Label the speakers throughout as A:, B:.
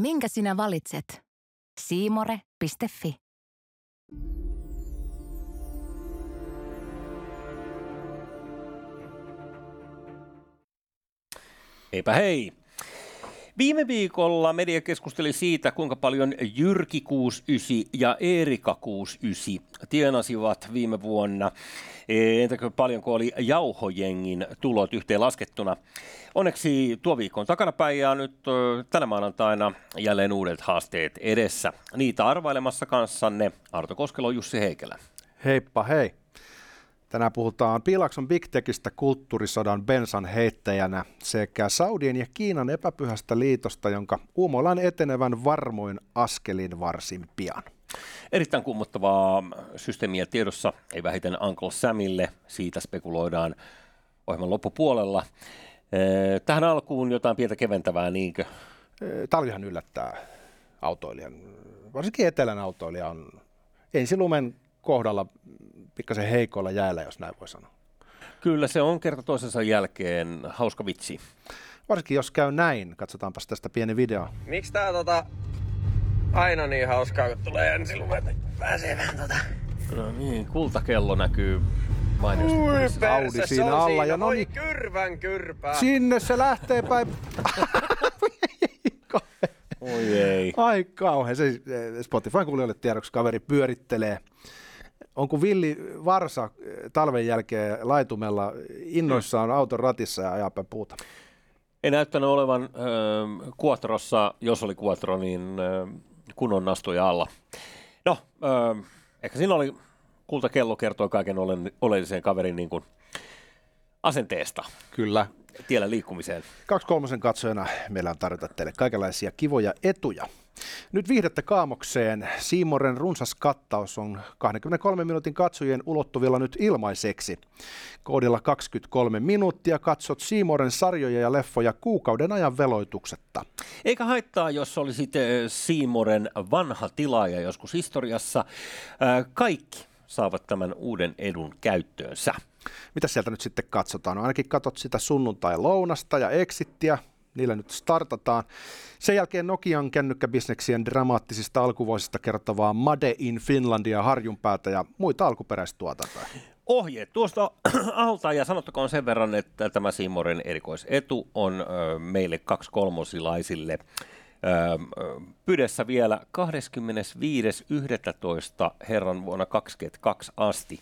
A: Minkä sinä valitset? Siimore.fi
B: Eipä hei! Viime viikolla media keskusteli siitä, kuinka paljon Jyrki 69 ja Erika 69 tienasivat viime vuonna. E, entäkö paljonko oli jauhojengin tulot yhteen laskettuna? Onneksi tuo viikko on takanapäin ja nyt tänä maanantaina jälleen uudet haasteet edessä. Niitä arvailemassa kanssanne Arto Koskelo, Jussi Heikelä.
C: Heippa hei! Tänään puhutaan Piilakson Big Techistä kulttuurisodan bensan heittäjänä sekä Saudien ja Kiinan epäpyhästä liitosta, jonka uumoillaan etenevän varmoin askelin varsin pian.
B: Erittäin kummottavaa systeemiä tiedossa, ei vähiten Uncle Samille, siitä spekuloidaan ohjelman loppupuolella. Tähän alkuun jotain pientä keventävää, niinkö?
C: Talvihan yllättää autoilijan, varsinkin etelän autoilija on ensilumen kohdalla pikkasen heikoilla jäällä, jos näin voi sanoa.
B: Kyllä se on kerta toisensa jälkeen hauska vitsi.
C: Varsinkin jos käy näin, katsotaanpas tästä pieni video.
D: Miksi tää tota aina niin hauskaa, kun tulee ensilumet, niin pääsee vähän tota...
B: No niin, kultakello näkyy mainiosti.
C: Ui, Audi siinä alla siinä, ja no niin.
D: kyrvän kyrpää.
C: Sinne se lähtee päin.
B: Oi ei.
C: Ai kauhean. Se Spotify kuulijoille tiedoksi kaveri pyörittelee onko Villi Varsa eh, talven jälkeen laitumella innoissaan auton ratissa ja ajaa puuta?
B: Ei näyttänyt olevan äh, Quattrossa, jos oli Quattro, niin äh, kunnon nastoja alla. No, äh, ehkä siinä oli kultakello kertoi kaiken oleellisen kaverin niin kuin asenteesta.
C: Kyllä.
B: Tiellä liikkumiseen.
C: Kaksi kolmosen katsojana meillä on tarjota teille kaikenlaisia kivoja etuja. Nyt viihdettä kaamokseen. Siimoren runsas kattaus on 23 minuutin katsojien ulottuvilla nyt ilmaiseksi. Koodilla 23 minuuttia katsot Siimoren sarjoja ja leffoja kuukauden ajan veloituksetta.
B: Eikä haittaa, jos olisit Siimoren vanha tilaaja joskus historiassa. Kaikki saavat tämän uuden edun käyttöönsä.
C: Mitä sieltä nyt sitten katsotaan? No ainakin katsot sitä sunnuntai-lounasta ja exittiä, niillä nyt startataan. Sen jälkeen Nokian kännykkäbisneksien dramaattisista alkuvuosista kertovaa Made in Finlandia harjunpäätä ja muita alkuperäistuotantoja.
B: Ohje tuosta alta ja sanottakoon sen verran, että tämä Simoren erikoisetu on meille kaksi kolmosilaisille pydessä vielä 25.11. herran vuonna 2022 asti.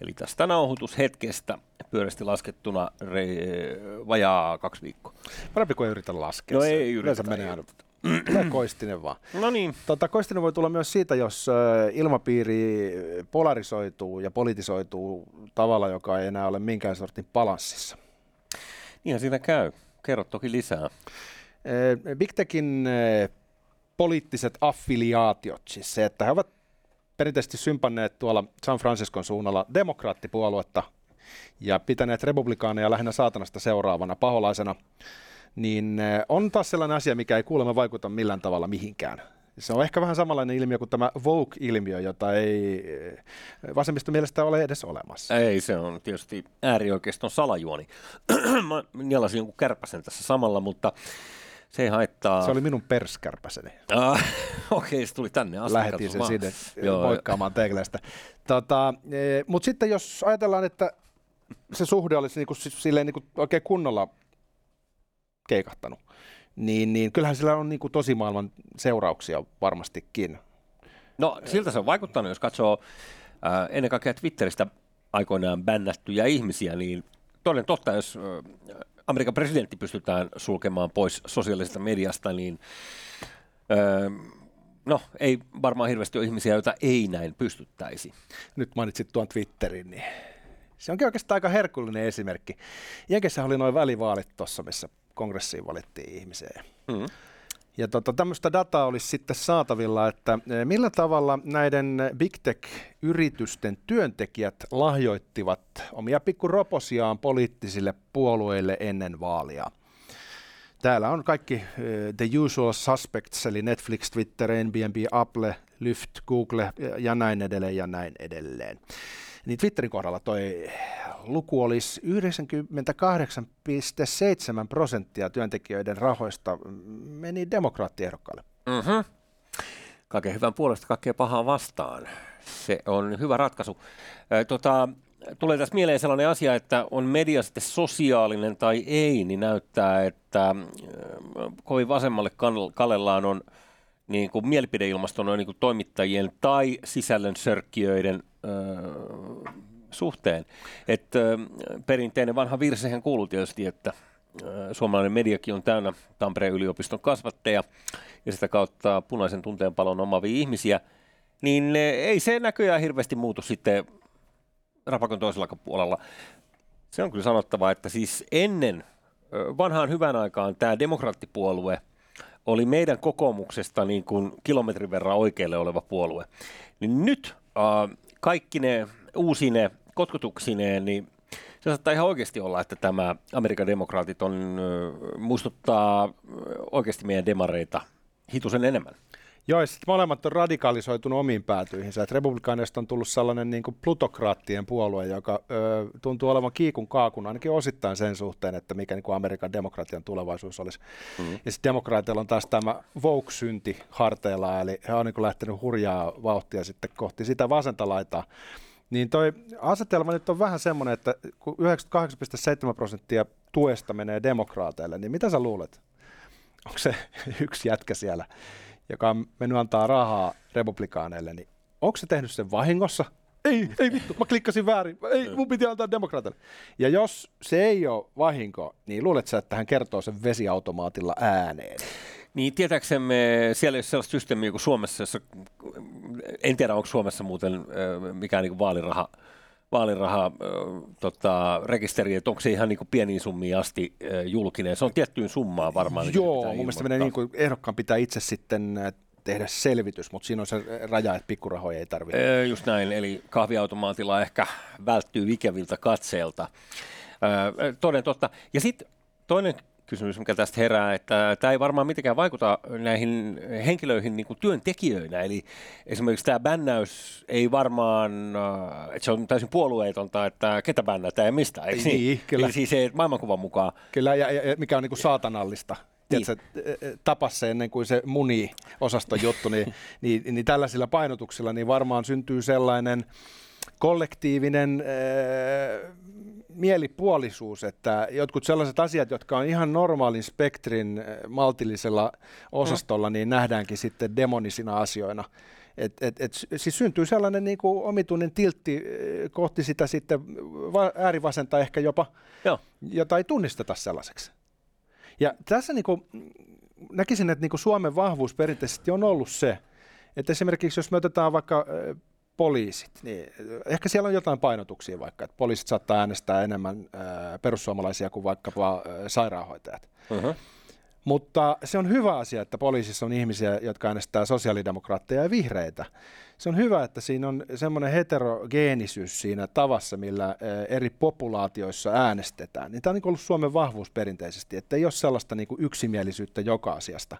B: Eli tästä nauhoitushetkestä pyörästi laskettuna re- vajaa kaksi viikkoa.
C: Parempi kuin ei yritä laskea.
B: No ei yritä.
C: menee aina. Koistinen vaan.
B: No niin.
C: Tota, koistinen voi tulla myös siitä, jos ilmapiiri polarisoituu ja politisoituu tavalla, joka ei enää ole minkään sortin balanssissa.
B: Niinhän siinä käy. Kerro toki lisää.
C: Big Techin poliittiset affiliaatiot, siis se, että he ovat perinteisesti sympanneet tuolla San Franciscon suunnalla demokraattipuoluetta ja pitäneet republikaaneja lähinnä saatanasta seuraavana paholaisena, niin eh, on taas sellainen asia, mikä ei kuulemma vaikuta millään tavalla mihinkään. Se on ehkä vähän samanlainen ilmiö kuin tämä Vogue-ilmiö, jota ei eh, vasemmista mielestä ole edes olemassa.
B: Ei, se on tietysti äärioikeiston salajuoni. Mä nielasin jonkun kärpäsen tässä samalla, mutta se ei haittaa.
C: Se oli minun perskärpäseni.
B: Ah, Okei, okay, se tuli tänne asti.
C: Lähetin sen sinne moikkaamaan Teglestä. Tota, e, Mutta sitten jos ajatellaan, että se suhde olisi niinku, silleen niinku oikein kunnolla keikahtanut, niin, niin kyllähän sillä on niinku tosimaailman seurauksia varmastikin.
B: No siltä se on vaikuttanut, jos katsoo äh, ennen kaikkea Twitteristä aikoinaan bännättyjä ihmisiä, niin toden totta, jos äh, Amerikan presidentti pystytään sulkemaan pois sosiaalisesta mediasta, niin öö, no ei varmaan hirveästi ole ihmisiä, joita ei näin pystyttäisi.
C: Nyt mainitsit tuon Twitterin, niin se onkin oikeastaan aika herkullinen esimerkki. Jenkessä oli noin välivaalit tuossa, missä kongressiin valittiin ihmisiä. Mm. Ja tota, tämmöistä dataa olisi sitten saatavilla, että e, millä tavalla näiden big tech-yritysten työntekijät lahjoittivat omia pikkuroposiaan poliittisille puolueille ennen vaalia. Täällä on kaikki uh, the usual suspects, eli Netflix, Twitter, Airbnb, Apple, Lyft, Google ja näin edelleen ja näin edelleen. Niin Twitterin kohdalla toi luku olisi 98,7 prosenttia työntekijöiden rahoista meni demokraattiehdokkaille.
B: Mm-hmm. Kaiken hyvän puolesta kaikkea pahaa vastaan. Se on hyvä ratkaisu. Tota, tulee tässä mieleen sellainen asia, että on media sitten sosiaalinen tai ei, niin näyttää, että kovin vasemmalle kallellaan on niin kuin mielipideilmaston niin kuin toimittajien tai sisällön sörkkiöiden suhteen. Et, ö, perinteinen vanha virsehän kuuluu tietysti, että ö, suomalainen mediakin on täynnä Tampereen yliopiston kasvatteja ja sitä kautta punaisen tunteenpalon omavia ihmisiä, niin ei se näköjään hirveästi muutu sitten rapakon toisella puolella. Se on kyllä sanottava, että siis ennen vanhaan hyvän aikaan tämä demokraattipuolue oli meidän kokoomuksesta niin kuin kilometrin verran oikealle oleva puolue. Niin nyt äh, kaikki ne uusine kotkotuksineen, niin se saattaa ihan oikeasti olla, että tämä Amerikan demokraatit on, äh, muistuttaa oikeasti meidän demareita hitusen enemmän.
C: Joo, ja sitten molemmat on radikalisoitunut omiin päätyihinsä. Että republikaaneista on tullut sellainen niin kuin plutokraattien puolue, joka ö, tuntuu olevan kiikun kaakun ainakin osittain sen suhteen, että mikä niin kuin Amerikan demokratian tulevaisuus olisi. Mm-hmm. Ja sitten demokraateilla on taas tämä vogue-synti harteilla, eli he on niin kuin lähtenyt hurjaa vauhtia sitten kohti sitä vasenta laitaa. Niin toi asetelma nyt on vähän semmoinen, että kun 98,7 prosenttia tuesta menee demokraateille, niin mitä sä luulet? Onko se yksi jätkä siellä? Joka on mennyt antaa rahaa republikaaneille, niin onko se tehnyt sen vahingossa? Ei, ei vittu, mä klikkasin väärin, ei, mun piti antaa demokraatille. Ja jos se ei ole vahinko, niin luulet sä, että hän kertoo sen vesiautomaatilla ääneen?
B: Niin tietääksemme siellä ei ole sellaista systeemiä kuin Suomessa, jossa, en tiedä onko Suomessa muuten mikään niin vaaliraha, vaaliraha tota, rekisteri, että onko se ihan niin kuin pieniin summiin asti julkinen. Se on tiettyyn summaan varmaan.
C: Niin Joo, mun mielestä menee niin kuin ehdokkaan pitää itse sitten tehdä selvitys, mutta siinä on se raja, että pikkurahoja ei tarvitse.
B: Just näin, eli kahviautomaatilla ehkä välttyy ikäviltä katseelta. Toden totta. Ja sitten toinen kysymys, mikä tästä herää, että tämä ei varmaan mitenkään vaikuta näihin henkilöihin niin kuin työntekijöinä. Eli esimerkiksi tämä bännäys ei varmaan, äh, että se on täysin puolueetonta, että ketä bännätään ja mistä, eikö niin? niin kyllä. Eli siis se maailmankuvan mukaan.
C: Kyllä, ja, ja mikä on niin kuin saatanallista. Niin. Tiedätkö, tapas se ennen kuin se muni osaston juttu, niin, niin, niin tällaisilla painotuksilla niin varmaan syntyy sellainen kollektiivinen äh, mielipuolisuus, että jotkut sellaiset asiat, jotka on ihan normaalin spektrin eh, maltillisella osastolla, niin nähdäänkin sitten demonisina asioina. Et, et, et, siis syntyy sellainen niin kuin omituinen tiltti eh, kohti sitä sitten va- äärivasenta ehkä jopa, Joo. jota ei tunnisteta sellaiseksi. Ja tässä niin kuin, näkisin, että niin kuin Suomen vahvuus perinteisesti on ollut se, että esimerkiksi jos me otetaan vaikka poliisit, niin ehkä siellä on jotain painotuksia vaikka, että poliisit saattaa äänestää enemmän ää, perussuomalaisia kuin vaikkapa ää, sairaanhoitajat. Uh-huh. Mutta se on hyvä asia, että poliisissa on ihmisiä, jotka äänestää sosiaalidemokraatteja ja vihreitä se on hyvä, että siinä on semmoinen heterogeenisyys siinä tavassa, millä eri populaatioissa äänestetään. Niin tämä on niin ollut Suomen vahvuus perinteisesti, että ei ole sellaista niin kuin yksimielisyyttä joka asiasta.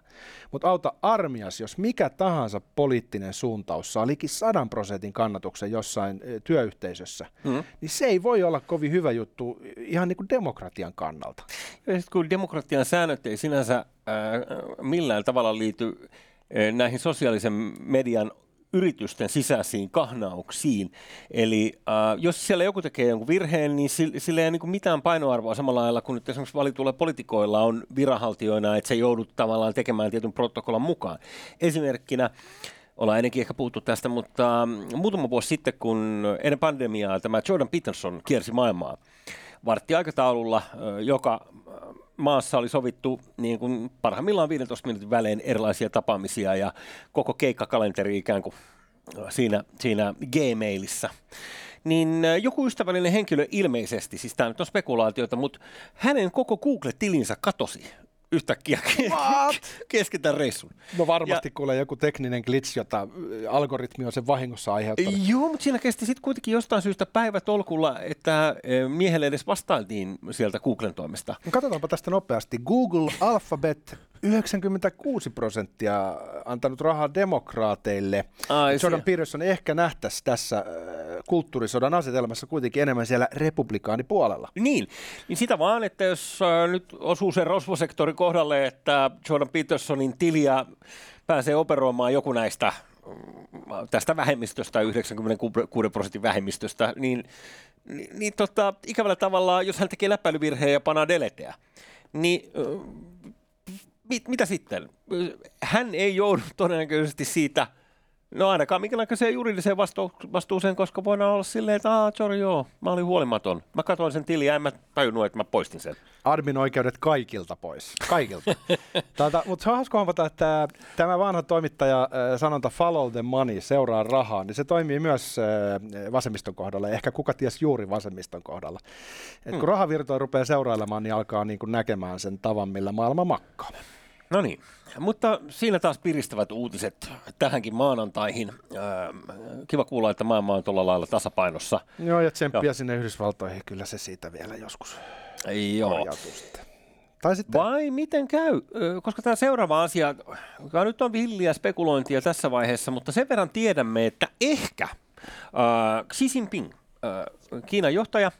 C: Mutta auta armias, jos mikä tahansa poliittinen suuntaus saa liki sadan prosentin kannatuksen jossain työyhteisössä, mm. niin se ei voi olla kovin hyvä juttu ihan niin kuin demokratian kannalta.
B: Ja sitten kun demokratian säännöt ei sinänsä äh, millään tavalla liity näihin sosiaalisen median yritysten sisäisiin kahnauksiin. Eli äh, jos siellä joku tekee jonkun virheen, niin sillä, ei ole niin mitään painoarvoa samalla lailla kuin nyt esimerkiksi valituilla poliitikoilla on viranhaltijoina, että se joudut tavallaan tekemään tietyn protokollan mukaan. Esimerkkinä ollaan ennenkin ehkä puhuttu tästä, mutta ähm, muutama vuosi sitten, kun ennen pandemiaa tämä Jordan Peterson kiersi maailmaa varttiaikataululla, joka maassa oli sovittu niin kuin parhaimmillaan 15 minuutin välein erilaisia tapaamisia ja koko keikkakalenteri ikään kuin siinä, siinä Gmailissa. Niin äh, joku ystävällinen henkilö ilmeisesti, siis tämä nyt on spekulaatiota, mutta hänen koko Google-tilinsä katosi yhtäkkiä kesken tämän reissun.
C: No varmasti ja, kuulee joku tekninen glitch, jota algoritmi on sen vahingossa aiheuttanut.
B: Joo, mutta siinä kesti sitten kuitenkin jostain syystä päivä tolkulla, että miehelle edes vastailtiin sieltä Googlen toimesta.
C: No katsotaanpa tästä nopeasti. Google Alphabet 96 prosenttia antanut rahaa demokraateille. Ai, Jordan Peterson ehkä nähtäisi tässä äh, kulttuurisodan asetelmassa kuitenkin enemmän siellä republikaanipuolella.
B: Niin, niin sitä vaan, että jos äh, nyt osuu se rosvosektori kohdalle, että Jordan Petersonin tiliä pääsee operoimaan joku näistä mm, tästä vähemmistöstä, 96 prosentin vähemmistöstä, niin, niin, niin tota, ikävällä tavalla, jos hän tekee läppäilyvirheen ja panaa deleteä, niin mit, mitä sitten? Hän ei joudu todennäköisesti siitä – No ainakaan minkälaiseen juridiseen vastu- vastuuseen, koska voidaan olla silleen, että aah, sorry, joo, mä olin huolimaton. Mä katsoin sen tiliä ja en mä tajunnut, että mä poistin sen.
C: Admin oikeudet kaikilta pois. Kaikilta. Tuota, mutta se on hauska huomata, että tämä vanha toimittaja äh, sanonta follow the money, seuraa rahaa, niin se toimii myös äh, vasemmiston kohdalla, ehkä kuka ties juuri vasemmiston kohdalla. Et kun hmm. rahavirtoja rupeaa seurailemaan, niin alkaa niin kuin näkemään sen tavan, millä maailma makkaa.
B: No niin, mutta siinä taas piristävät uutiset tähänkin maanantaihin. kiva kuulla, että maailma on tuolla lailla tasapainossa.
C: Joo, ja tsemppiä sinne Yhdysvaltoihin, kyllä se siitä vielä joskus
B: Joo.
C: Tai sitten...
B: Vai miten käy? Koska tämä seuraava asia, joka nyt on villiä spekulointia tässä vaiheessa, mutta sen verran tiedämme, että ehkä äh, Xi Jinping, äh, Kiinan johtaja,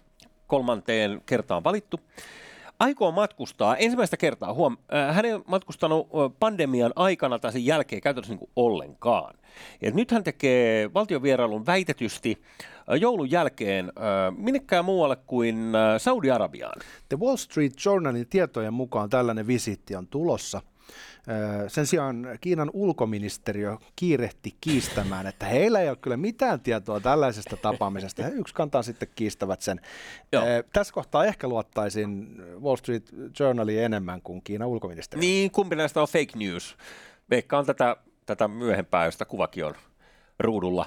B: kolmanteen kertaan valittu, aikoo matkustaa ensimmäistä kertaa, huom, äh, hän ei matkustanut pandemian aikana tai sen jälkeen käytännössä niin kuin ollenkaan. Ja nyt hän tekee valtiovierailun väitetysti joulun jälkeen minnekään muualle kuin Saudi-Arabiaan.
C: The Wall Street Journalin tietojen mukaan tällainen visiitti on tulossa. Sen sijaan Kiinan ulkoministeriö kiirehti kiistämään, että heillä ei ole kyllä mitään tietoa tällaisesta tapaamisesta. He yksi kantaa sitten kiistävät sen. Joo. Tässä kohtaa ehkä luottaisin Wall Street Journaliin enemmän kuin Kiinan ulkoministeriö.
B: Niin, kumpi näistä on fake news? Veikkaan tätä, tätä myöhempää, josta kuvakin on ruudulla.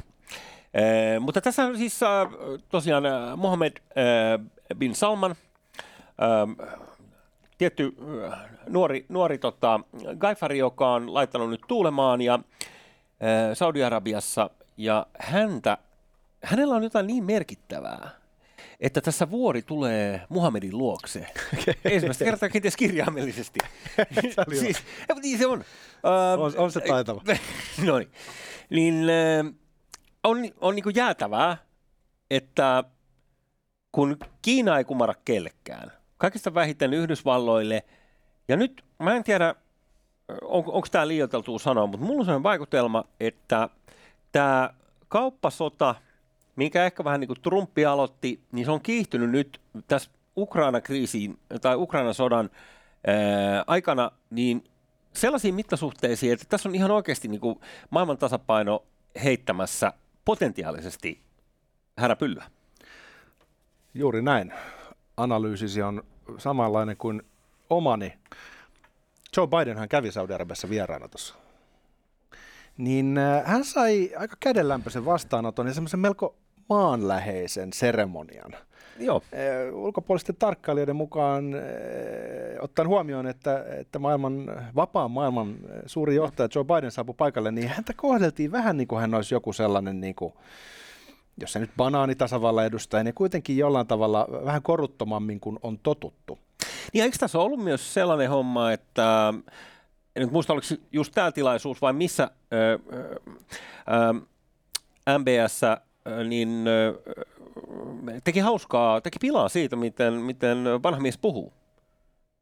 B: Eh, mutta tässä on siis äh, tosiaan Mohammed äh, bin Salman, äh, tietty äh, nuori, nuori tota, Gaifari, joka on laittanut nyt tuulemaan ja äh, Saudi-Arabiassa, ja häntä, hänellä on jotain niin merkittävää, että tässä vuori tulee Muhammedin luokse. Ensimmäistä kertaa kenties kirjaimellisesti. siis, niin se on.
C: Uh, on, on se taitava.
B: no niin. Niin, uh, on, on niin jäätävää, että kun Kiina ei kumara kellekään, kaikista vähiten Yhdysvalloille, ja nyt mä en tiedä, on, onko tämä liioiteltua sanoa, mutta mulla on sellainen vaikutelma, että tämä kauppasota, mikä ehkä vähän niin kuin Trumpi aloitti, niin se on kiihtynyt nyt tässä Ukraina-kriisiin tai Ukrainan sodan ää, aikana, niin sellaisiin mittasuhteisiin, että tässä on ihan oikeasti niin kuin maailman tasapaino heittämässä potentiaalisesti häräpyllyä.
C: Juuri näin. Analyysisi on samanlainen kuin omani. Joe Bidenhan kävi Saudi-Arabiassa vieraana tuossa. Niin äh, hän sai aika kädenlämpöisen vastaanoton ja semmoisen melko maanläheisen seremonian.
B: Joo.
C: Äh, ulkopuolisten tarkkailijoiden mukaan, äh, ottaen huomioon, että, että maailman, vapaan maailman suuri johtaja Joe Biden saapui paikalle, niin häntä kohdeltiin vähän niin kuin hän olisi joku sellainen, niin kuin, jos se nyt banaanitasavallan edustaja, niin kuitenkin jollain tavalla vähän koruttomammin kuin on totuttu.
B: Niin eikö tässä ollut myös sellainen homma, että en nyt muista, oliko just tämä tilaisuus vai missä ö, ö, MBS niin ö, teki hauskaa, teki pilaa siitä, miten, miten vanha mies puhuu.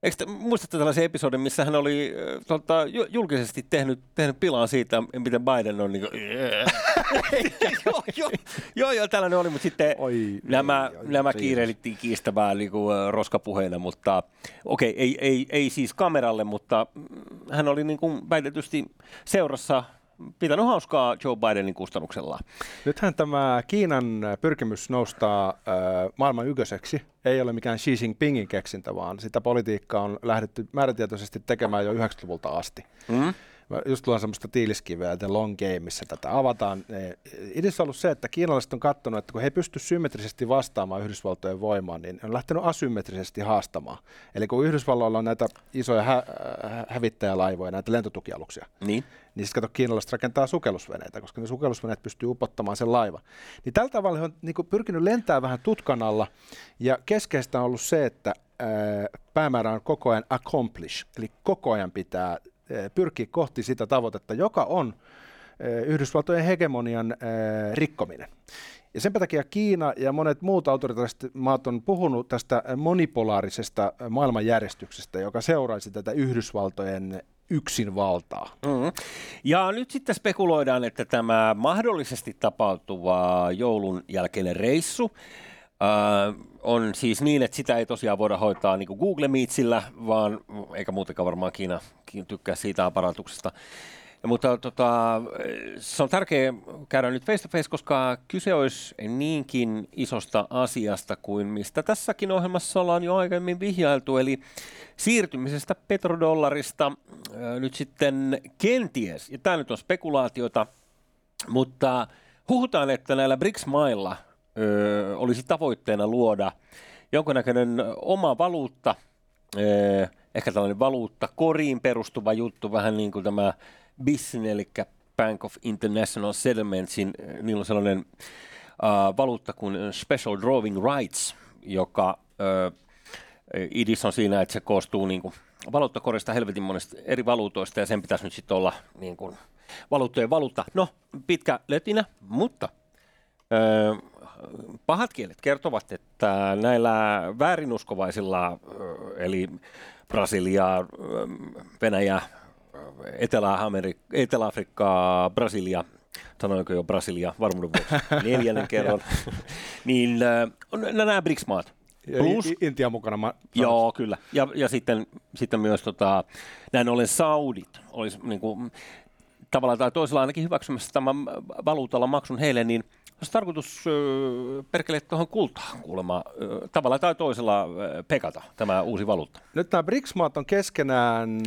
B: Eikö te, muistatte tällaisen episodin, missä hän oli tota, julkisesti tehnyt, tehnyt pilaan siitä, miten Biden on niin kuin, joo, joo, joo, joo, tällainen oli, mutta sitten oi, nämä, oi, nämä kiireilittiin kiistämään niin kuin, roskapuheena, mutta okei, okay, ei, ei, ei siis kameralle, mutta hän oli niin kuin väitetysti seurassa pitänyt hauskaa Joe Bidenin kustannuksella.
C: Nythän tämä Kiinan pyrkimys nostaa äh, maailman ykköseksi ei ole mikään Xi Jinpingin keksintä, vaan sitä politiikkaa on lähdetty määrätietoisesti tekemään jo 90-luvulta asti. Mm mä just luon semmoista tiiliskiveä, The Long Game, missä tätä avataan. Idessä on ollut se, että kiinalaiset on katsonut, että kun he pystyvät symmetrisesti vastaamaan Yhdysvaltojen voimaan, niin on lähtenyt asymmetrisesti haastamaan. Eli kun Yhdysvalloilla on näitä isoja hä- hävittäjälaivoja, näitä lentotukialuksia,
B: niin,
C: niin sitten kato, kiinalaiset rakentaa sukellusveneitä, koska ne sukellusveneet pystyy upottamaan sen laivan. Niin tällä tavalla he on niin pyrkinyt lentää vähän tutkan alla, ja keskeistä on ollut se, että päämäärä on koko ajan accomplish, eli koko ajan pitää pyrkiä kohti sitä tavoitetta, joka on eh, Yhdysvaltojen hegemonian eh, rikkominen. Ja sen takia Kiina ja monet muut autoritaariset maat on puhunut tästä monipolaarisesta maailmanjärjestyksestä, joka seuraisi tätä Yhdysvaltojen yksin valtaa.
B: Mm. Ja nyt sitten spekuloidaan, että tämä mahdollisesti tapahtuva joulun jälkeinen reissu äh, on siis niin, että sitä ei tosiaan voida hoitaa niin Google Meetsillä, vaan eikä muutenkaan varmaan Kiina, tykkää siitä aparatuksesta. Mutta tota, se on tärkeää käydä nyt face to face, koska kyse olisi niinkin isosta asiasta kuin mistä tässäkin ohjelmassa ollaan jo aiemmin vihjailtu, eli siirtymisestä petrodollarista nyt sitten kenties, ja tämä nyt on spekulaatiota, mutta huhutaan, että näillä BRICS-mailla olisi tavoitteena luoda jonkinnäköinen oma valuutta, ehkä tällainen valuutta koriin perustuva juttu, vähän niin kuin tämä BISin, eli Bank of International Settlementsin, niillä on sellainen valuutta kuin Special Drawing Rights, joka idis on siinä, että se koostuu niin kuin valuuttakorista helvetin monesta eri valuutoista ja sen pitäisi nyt sitten olla niin kuin valuuttojen valuutta. No, pitkä lötinä, mutta pahat kielet kertovat, että näillä väärinuskovaisilla, eli Brasilia, Venäjä, Etelä-Amerik- Etelä-Afrikkaa, Brasilia, sanoinko jo Brasilia varmuuden vuoksi neljännen kerran, niin on nämä BRICS-maat.
C: Plus, Intia mukana. Mä
B: joo, kyllä. Ja, ja sitten, sitten myös tota, näin ollen Saudit olisi niin kuin, tavallaan tai toisella ainakin hyväksymässä tämän valuutalla maksun heille, niin – olisi tarkoitus perkele tuohon kultaan kuulemma tavalla tai toisella pekata tämä uusi valuutta.
C: Nyt nämä BRICS-maat on keskenään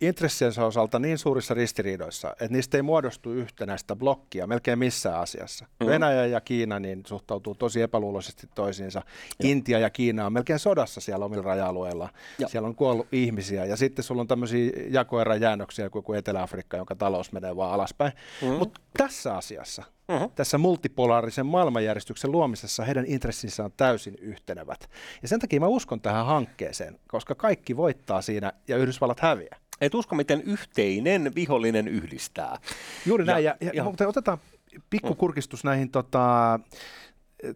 C: intressiensä osalta niin suurissa ristiriidoissa, että niistä ei muodostu yhtenäistä blokkia melkein missään asiassa. Mm-hmm. Venäjä ja Kiina niin suhtautuu tosi epäluuloisesti toisiinsa. Ja. Intia ja Kiina on melkein sodassa siellä omilla raja-alueilla. Ja. Siellä on kuollut ihmisiä ja sitten sulla on tämmöisiä jakoerajäännöksiä kuin Etelä-Afrikka, jonka talous menee vaan alaspäin. Mm-hmm. Mutta tässä asiassa Uh-huh. Tässä multipolaarisen maailmanjärjestyksen luomisessa heidän intressinsä on täysin yhtenevät. Ja sen takia mä uskon tähän hankkeeseen, koska kaikki voittaa siinä ja Yhdysvallat häviää.
B: Et usko, miten yhteinen vihollinen yhdistää.
C: Juuri näin. Ja, ja, ja, ja otetaan pikkukurkistus näihin tota,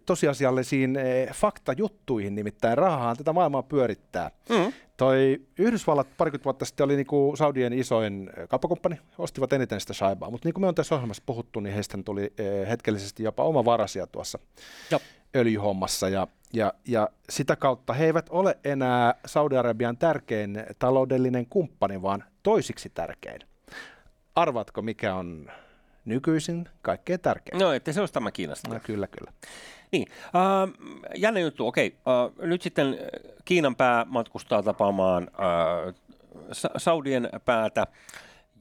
C: tosiasiallisiin eh, faktajuttuihin, nimittäin rahaa tätä maailmaa pyörittää. Mm. Toi Yhdysvallat parikymmentä vuotta sitten oli niinku Saudien isoin eh, kauppakumppani, ostivat eniten sitä shaibaa, mutta niin kuin me on tässä ohjelmassa puhuttu, niin heistä tuli eh, hetkellisesti jopa oma varasia tuossa Jop. öljyhommassa, ja, ja, ja sitä kautta he eivät ole enää Saudi-Arabian tärkein taloudellinen kumppani, vaan toisiksi tärkein. Arvatko, mikä on nykyisin kaikkein tärkein?
B: No, että se olisi tämä Kiinasta.
C: No, kyllä, kyllä.
B: Niin, äh, jännä juttu, okei. Äh, nyt sitten Kiinan pää matkustaa tapaamaan äh, Saudien päätä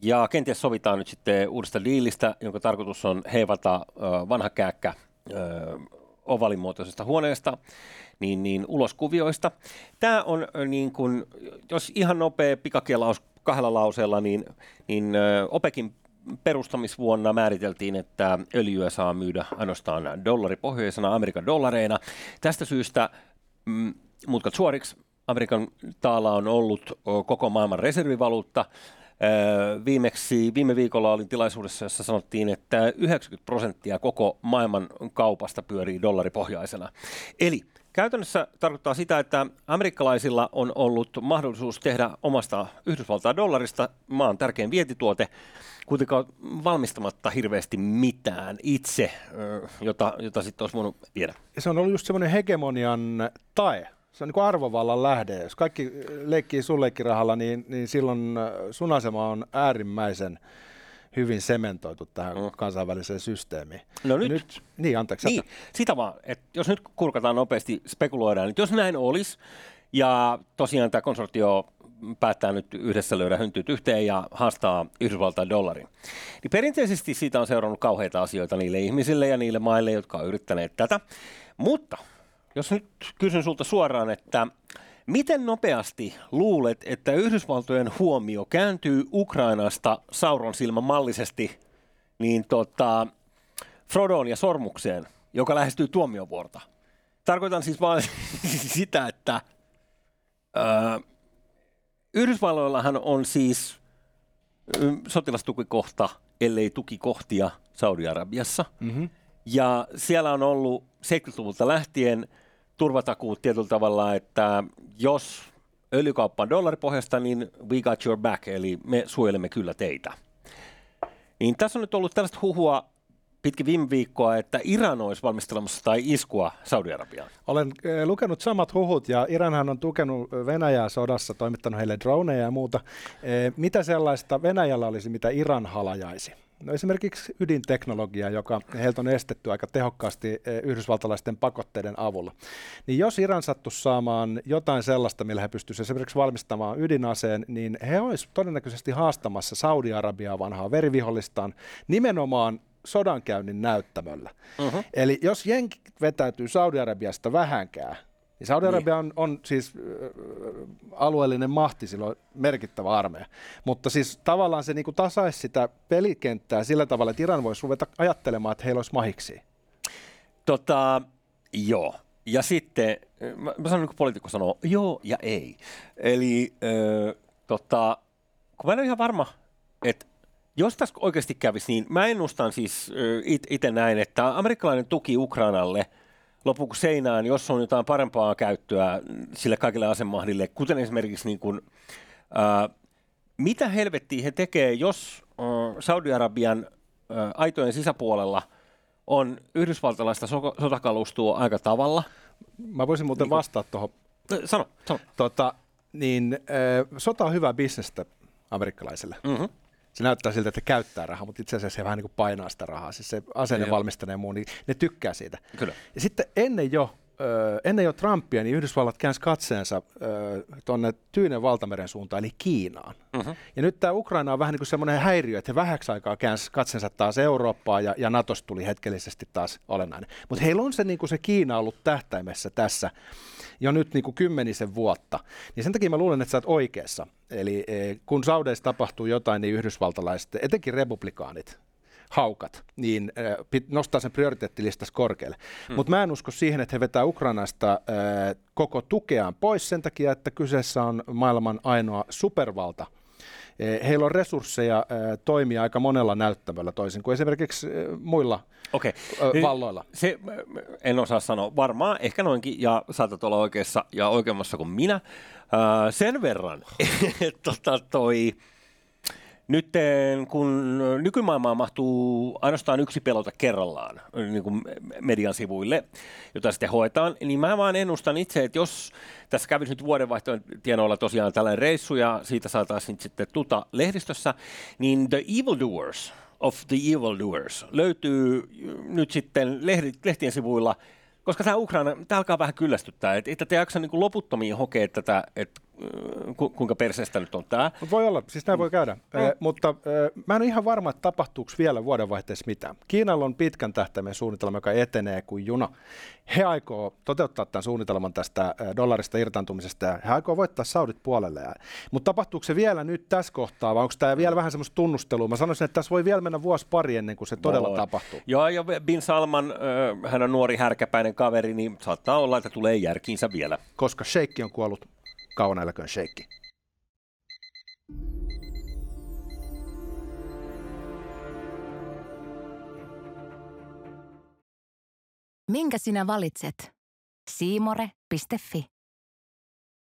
B: ja kenties sovitaan nyt sitten uudesta diilistä, jonka tarkoitus on heivata äh, vanha kääkkä äh, ovalimuotoisesta huoneesta niin, niin ulos kuvioista. Tämä on äh, niin kuin, jos ihan nopea pikakielaus kahdella lauseella, niin, niin äh, OPEKin perustamisvuonna määriteltiin, että öljyä saa myydä ainoastaan dollaripohjaisena Amerikan dollareina. Tästä syystä mm, mutkat suoriksi. Amerikan taala on ollut koko maailman reservivaluutta. Viimeksi viime viikolla olin tilaisuudessa, jossa sanottiin, että 90 prosenttia koko maailman kaupasta pyörii dollaripohjaisena. Eli Käytännössä tarkoittaa sitä, että amerikkalaisilla on ollut mahdollisuus tehdä omasta Yhdysvaltain dollarista maan tärkein vientituote, kuitenkaan valmistamatta hirveästi mitään itse, jota, jota sitten olisi voinut viedä.
C: Se on ollut just semmoinen hegemonian tae. Se on niin kuin arvovallan lähde. Jos kaikki leikkii sun leikkirahalla, niin, niin silloin sun asema on äärimmäisen hyvin sementoitu tähän mm. kansainväliseen systeemiin.
B: No nyt, nyt
C: niin, anteeksi.
B: Niin, sitä vaan, että jos nyt kurkataan nopeasti, spekuloidaan, että jos näin olisi, ja tosiaan tämä konsortio päättää nyt yhdessä löydä hyntyt yhteen ja haastaa Yhdysvaltain dollarin. Niin perinteisesti siitä on seurannut kauheita asioita niille ihmisille ja niille maille, jotka ovat yrittäneet tätä. Mutta jos nyt kysyn sulta suoraan, että miten nopeasti luulet, että Yhdysvaltojen huomio kääntyy Ukrainasta Sauron silmän mallisesti niin tota, Frodoon ja Sormukseen, joka lähestyy tuomiovuorta? Tarkoitan siis vain sitä, että öö, Yhdysvalloillahan on siis sotilastukikohta, ellei tukikohtia Saudi-Arabiassa. Mm-hmm. Ja siellä on ollut 70-luvulta lähtien turvatakuut tietyllä tavalla, että jos öljykauppa on dollaripohjasta, niin we got your back, eli me suojelemme kyllä teitä. Niin tässä on nyt ollut tällaista huhua pitkin viime viikkoa, että Iran olisi valmistelemassa tai iskua Saudi-Arabiaan.
C: Olen äh, lukenut samat huhut ja Iranhan on tukenut Venäjää sodassa, toimittanut heille droneja ja muuta. Äh, mitä sellaista Venäjällä olisi, mitä Iran halajaisi? No esimerkiksi ydinteknologia, joka heiltä on estetty aika tehokkaasti yhdysvaltalaisten pakotteiden avulla. Niin jos Iran sattuisi saamaan jotain sellaista, millä he pystyisivät esimerkiksi valmistamaan ydinaseen, niin he olisivat todennäköisesti haastamassa Saudi-Arabiaa vanhaa verivihollistaan nimenomaan sodankäynnin näyttämöllä. Uh-huh. Eli jos jenki vetäytyy Saudi-Arabiasta vähänkään, niin Saudi-Arabia niin. on, on siis äh, alueellinen mahti, silloin merkittävä armeija. Mutta siis tavallaan se niin kuin tasaisi sitä pelikenttää sillä tavalla, että Iran voisi ruveta ajattelemaan, että heillä olisi mahiksi.
B: Tota, joo. Ja sitten, mä, mä sanon niin kuin poliitikko sanoo, joo ja ei. Eli äh, tota, kun mä en ole ihan varma, että jos tässä oikeasti kävisi niin, mä ennustan siis itse näin, että amerikkalainen tuki Ukrainalle lopuksi seinään, jos on jotain parempaa käyttöä sille kaikille asemahdille, kuten esimerkiksi niin kuin, ää, mitä helvettiä he tekee, jos ää, Saudi-Arabian ää, aitojen sisäpuolella on yhdysvaltalaista so- sotakalustua aika tavalla.
C: Mä voisin muuten niin kuin, vastata tuohon.
B: Sano, sano.
C: Tota, niin, ää, sota on hyvää bisnestä amerikkalaisille. Mm-hmm se näyttää siltä, että käyttää rahaa, mutta itse asiassa se vähän niin kuin painaa sitä rahaa. Siis se aseiden valmistaja ja muu, niin ne tykkää siitä.
B: Kyllä.
C: Ja sitten ennen jo, ennen jo Trumpia, niin Yhdysvallat käänsi katseensa tuonne Tyynen valtameren suuntaan, eli Kiinaan. Uh-huh. Ja nyt tämä Ukraina on vähän niin kuin semmoinen häiriö, että he vähäksi aikaa käänsi katseensa taas Eurooppaan, ja, ja Natosta tuli hetkellisesti taas olennainen. Mutta heillä on se, niin kuin se Kiina ollut tähtäimessä tässä jo nyt niin kuin kymmenisen vuotta. Niin sen takia mä luulen, että sä oot oikeassa. Eli e, kun Saudeissa tapahtuu jotain, niin yhdysvaltalaiset, etenkin republikaanit, haukat, niin e, nostaa sen prioriteettilistassa korkealle. Hmm. Mutta mä en usko siihen, että he vetää Ukrainasta e, koko tukeaan pois sen takia, että kyseessä on maailman ainoa supervalta – Eh, heillä on resursseja toimia aika monella näyttämällä toisin kuin esimerkiksi muilla okay. valloilla.
B: Se, en osaa sanoa. Varmaan ehkä noinkin, ja saatat olla oikeassa ja oikeammassa kuin minä. sen verran, että tota, toi nyt kun nykymaailmaan mahtuu ainoastaan yksi pelota kerrallaan niin kuin median sivuille, jota sitten hoetaan, niin mä vaan ennustan itse, että jos tässä kävisi nyt vuodenvaihtojen tienoilla tosiaan tällainen reissu ja siitä saataisiin sitten tuta lehdistössä, niin The Evildoers of the Evildoers löytyy nyt sitten lehtien sivuilla koska tämä Ukraina, tämä alkaa vähän kyllästyttää, että et te jaksa niin loputtomiin hokea tätä, että ku, kuinka perseestä nyt on tämä.
C: Mut voi olla, siis näin voi käydä, mm. eh, mutta eh, mä en ole ihan varma, että tapahtuuko vielä vuodenvaihteessa mitään. Kiinalla on pitkän tähtäimen suunnitelma, joka etenee kuin juna. He aikoo toteuttaa tämän suunnitelman tästä dollarista irtaantumisesta ja he aikoo voittaa Saudit puolelle. Mutta tapahtuuko se vielä nyt tässä kohtaa vai onko tämä vielä vähän semmoista tunnustelua? Mä sanoisin, että tässä voi vielä mennä vuosi pari ennen kuin se todella voi. tapahtuu.
B: Joo, ja Bin Salman, hän on nuori härkäpäinen kaveri, niin saattaa olla, että tulee järkiinsä vielä.
C: Koska Sheikki on kuollut kauan sheikki.
A: Minkä sinä valitset? Siimore.fi